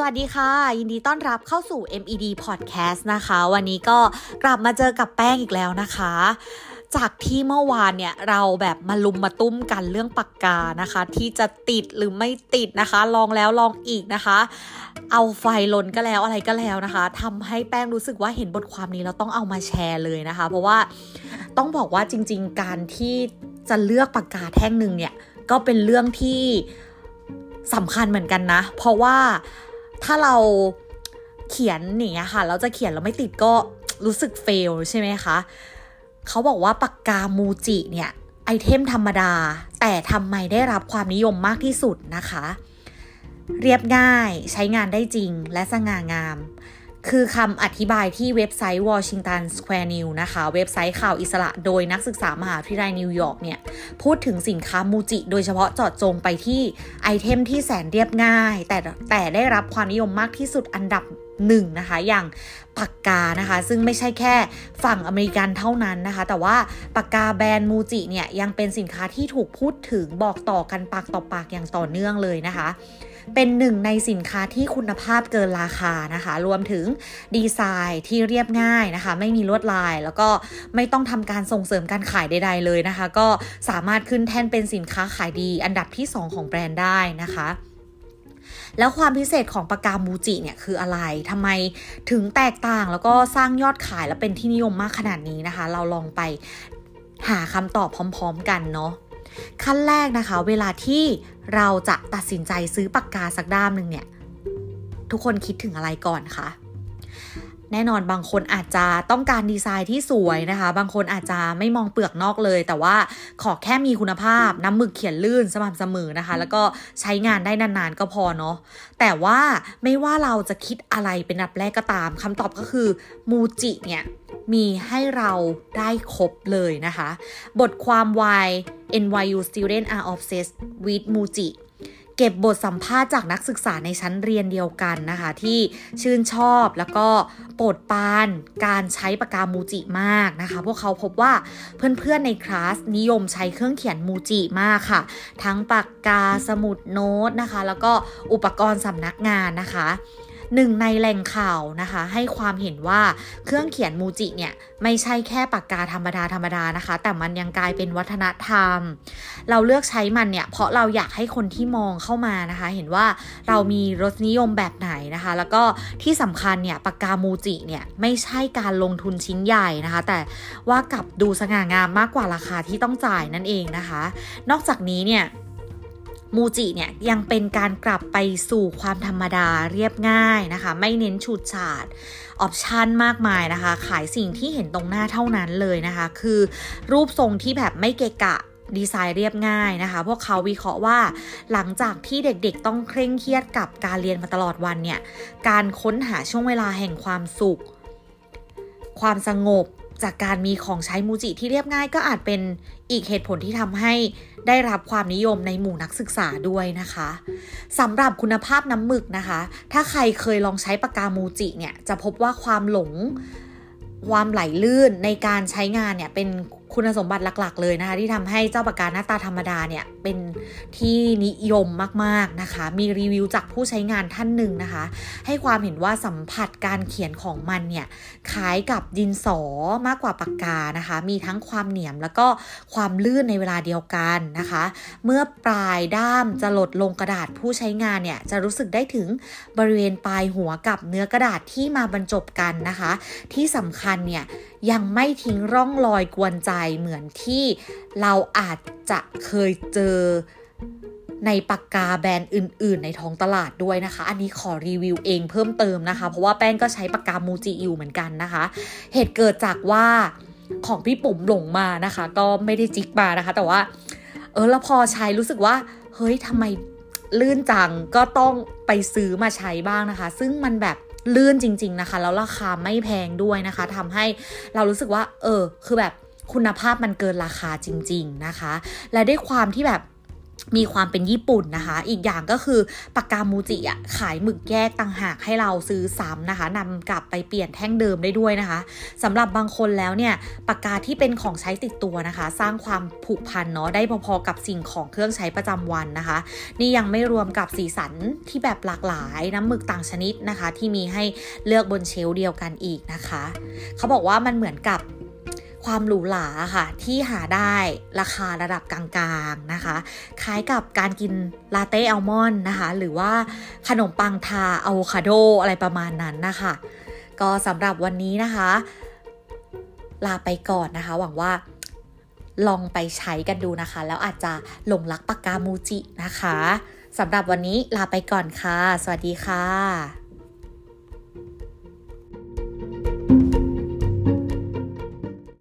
สวัสดีค่ะ ยินดีต้อนรับเข้าสู่ MED Podcast นะคะ วันนี้ก็กลับมาเจอกับแป้งอีกแล้วนะคะจากที่เมื่อวานเนี่ยเราแบบมาลุมมาตุ้มกันเรื่องปากกานะคะ ที่จะติดหรือไม่ติดนะคะ ลองแล้วลองอีกนะคะ เอาไฟลนก็แล้วอะไรก็แล้วนะคะทำให้แป้งรู้สึกว่าเห็นบทความนี้เราต้องเอามาแชร์เลยนะคะ เพราะว่าต้องบอกว่าจริง ๆ การที่จะเลือกปากกาแท่งหนึ่งเนี่ยก็เป็นเรื่องที่สำคัญเหมือนกันนะ เพราะว่า ถ้าเราเขียนเนี้ยค่ะ เราจะเขียนแล้วไม่ติดก็รู้สึก fail ใช่ไหมคะเขาบอกว่าปากกา Muji เนี่ย item ธรรมดา แต่ทำไมได้รับความนิยมมากที่สุดนะคะ เรียบง่ายใช้งานได้จริงและสง่างาม คือคำอธิบายที่เว็บไซต์ Washington Square News นะคะ เว็บไซต์ข่าวอิสระโดยนักศึกษามหาวิทยาลัยนิวยอร์กเนี่ย พูดถึงสินค้ามูจิ โดยเฉพาะเจาะจงไปที่ไอเทมที่แสนเรียบง่าย แต่แต่ได้รับความนิยมมากที่สุดอันดับหนึ่งนะคะ อย่างปากกานะคะ ซึ่งไม่ใช่แค่ฝั่งอเมริกันเท่านั้นนะคะ แต่ว่าปากกาแบรนด์มูจิเนี่ยยังเป็นสินค้าที่ถูกพูดถึงบอกต่อกันปากต่อปากอย่างต่อเนื่องเลยนะคะเป็นหนึ่งในสินค้าที่คุณภาพเกินราคานะคะ รวมถึงดีไซน์ที่เรียบง่ายนะคะ ไม่มีลวดลาย แล้วก็ไม่ต้องทำการส่งเสริมการขายใด ๆ เลยนะคะ ก็สามารถขึ้นแท่นเป็นสินค้าขายดี อันดับที่ 2 ของแบรนด์ได้นะคะแล้วความพิเศษของปากกามูจิเนี่ยคืออะไรทำไมถึงแตกต่างแล้วก็สร้างยอดขายและเป็นที่นิยมมากขนาดนี้นะคะ เราลองไปหาคำตอบพร้อม ๆ กันเนาะ ขั้นแรกนะคะ เวลาที่เราจะตัดสินใจซื้อปากกาสักด้ามหนึ่งเนี่ย ทุกคนคิดถึงอะไรก่อนคะแน่นอนบางคนอาจจะต้องการดีไซน์ที่สวยนะคะ บางคนอาจจะไม่มองเปลือกนอกเลย แต่ว่าขอแค่มีคุณภาพน้ำหมึกเขียนลื่นสม่ำเสมอนะคะ แล้วก็ใช้งานได้นานๆก็พอเนาะแต่ว่าไม่ว่าเราจะคิดอะไรเป็นอันดับแรกก็ตามคำตอบก็คือมูจิเนี่ย มีให้เราได้ครบเลยนะคะ บทความ Why NYU students are obsessed with Muji เก็บบทสัมภาษณ์จากนักศึกษาในชั้นเรียนเดียวกันนะคะ ที่ชื่นชอบแล้วก็โปรดปรานการใช้ปากกามูจิมากนะคะ พวกเขาพบว่าเพื่อนๆในคลาสนิยมใช้เครื่องเขียนมูจิมากค่ะ ทั้งปากกาสมุดโน้ตนะคะ แล้วก็อุปกรณ์สำนักงานนะคะ หนึ่งในแหล่งข่าวนะคะ ให้ความเห็นว่าเครื่องเขียนมูจิเนี่ยไม่ใช่แค่ปากกาธรรมดาธรรมดานะคะ แต่มันยังกลายเป็นวัฒนธรรม เราเลือกใช้มันเนี่ยเพราะเราอยากให้คนที่มองเข้ามานะคะ เห็นว่าเรามีรสนิยมแบบไหนนะคะ แล้วก็ที่สำคัญเนี่ยปากกามูจิเนี่ยไม่ใช่การลงทุนชิ้นใหญ่นะคะ แต่ว่ากลับดูสง่างามมากกว่าราคาที่ต้องจ่ายนั่นเองนะคะ นอกจากนี้เนี่ย มูจิเนี่ยยังเป็นการกลับไปสู่ความธรรมดาเรียบง่ายนะคะ ไม่เน้นฉูดฉาดออปชันมากมายนะคะ ขายสิ่งที่เห็นตรงหน้าเท่านั้นเลยนะคะ คือรูปทรงที่แบบไม่เกะกะดีไซน์เรียบง่ายนะคะ พวกเขาวิเคราะห์ว่าหลังจากที่เด็กๆต้องเคร่งเครียดกับการเรียนมาตลอดวันเนี่ย การค้นหาช่วงเวลาแห่งความสุข ความสงบ จากการมีของใช้มูจิที่เรียบง่ายก็อาจเป็นอีกเหตุผลที่ทำให้ได้รับความนิยมในหมู่นักศึกษาด้วยนะคะสำหรับคุณภาพน้ำหมึกนะคะ ถ้าใครเคยลองใช้ปากกามูจิเนี่ยจะพบว่าความหลงความไหลลื่นในการใช้งานเนี่ยเป็น คุณสมบัติหลักๆ เลยนะคะ ที่ทำให้เจ้าปากกาหน้าตาธรรมดาเนี่ย เป็นที่นิยมมากๆนะคะ มีรีวิวจากผู้ใช้งานท่านหนึ่งนะคะ ให้ความเห็นว่าสัมผัสการเขียนของมันเนี่ยคล้ายกับดินสอมากกว่าปากกานะคะ มีทั้งความเหนียมแล้วก็ความลื่นในเวลาเดียวกันนะคะ เมื่อปลายด้ามจะหลดลงกระดาษผู้ใช้งานเนี่ยจะรู้สึกได้ถึงบริเวณปลายหัวกับเนื้อกระดาษที่มาบรรจบกันนะคะ ที่สำคัญเนี่ยยังไม่ทิ้งร่องรอยกวนใจเหมือนที่เราอาจจะเคยเจอในปากกาแบรนด์อื่น ๆ ในท้องตลาดด้วยนะคะ อันนี้ขอรีวิวเองเพิ่มเติมนะคะ เพราะว่าแป้งก็ใช้ปากกามูจิอยู่เหมือนกันนะคะ เหตุเกิดจากว่าของพี่ปุ๋มหลงมานะคะ ก็ไม่ได้จิกมานะคะ แต่ว่า เออแล้วพอใช้รู้สึกว่า เฮ้ยทำไมลื่นจังก็ต้องไปซื้อมาใช้บ้างนะคะ ซึ่งมันแบบลื่นจริง ๆนะคะ แล้วราคาไม่แพงด้วยนะคะทำให้เรารู้สึกว่า เออ คือแบบ คุณภาพมันเกินราคาจริง ๆนะคะ และด้วยความที่แบบมีความเป็นญี่ปุ่นนะคะ อีกอย่างก็คือปากกามูจิอะขายหมึกแยกต่างหากให้เราซื้อซ้ำนะคะนำกลับไปเปลี่ยนแท่งเดิมได้ด้วยนะคะสำหรับบางคนแล้วเนี่ยปากกาที่เป็นของใช้ติดตัวนะคะ สร้างความผูกพันเนาะได้พอๆกับสิ่งของเครื่องใช้ประจำวันนะคะ นี่ยังไม่รวมกับสีสันที่แบบหลากหลายน้ำหมึกต่างชนิดนะคะ ที่มีให้เลือกบนเชลเดียวกันอีกนะคะ เขาบอกว่ามันเหมือนกับ ความหรูหราค่ะ ที่หาได้ราคาระดับกลางๆนะคะ คล้ายกับการกินลาเต้อัลมอนด์นะคะ หรือว่าขนมปังทาอะโวคาโดอะไรประมาณนั้นนะคะ ก็สำหรับวันนี้นะคะ ลาไปก่อนนะคะ หวังว่าลองไปใช้กันดูนะคะ แล้วอาจจะหลงรักปากกามูจินะคะสำหรับวันนี้ลาไปก่อนค่ะ สวัสดีค่ะ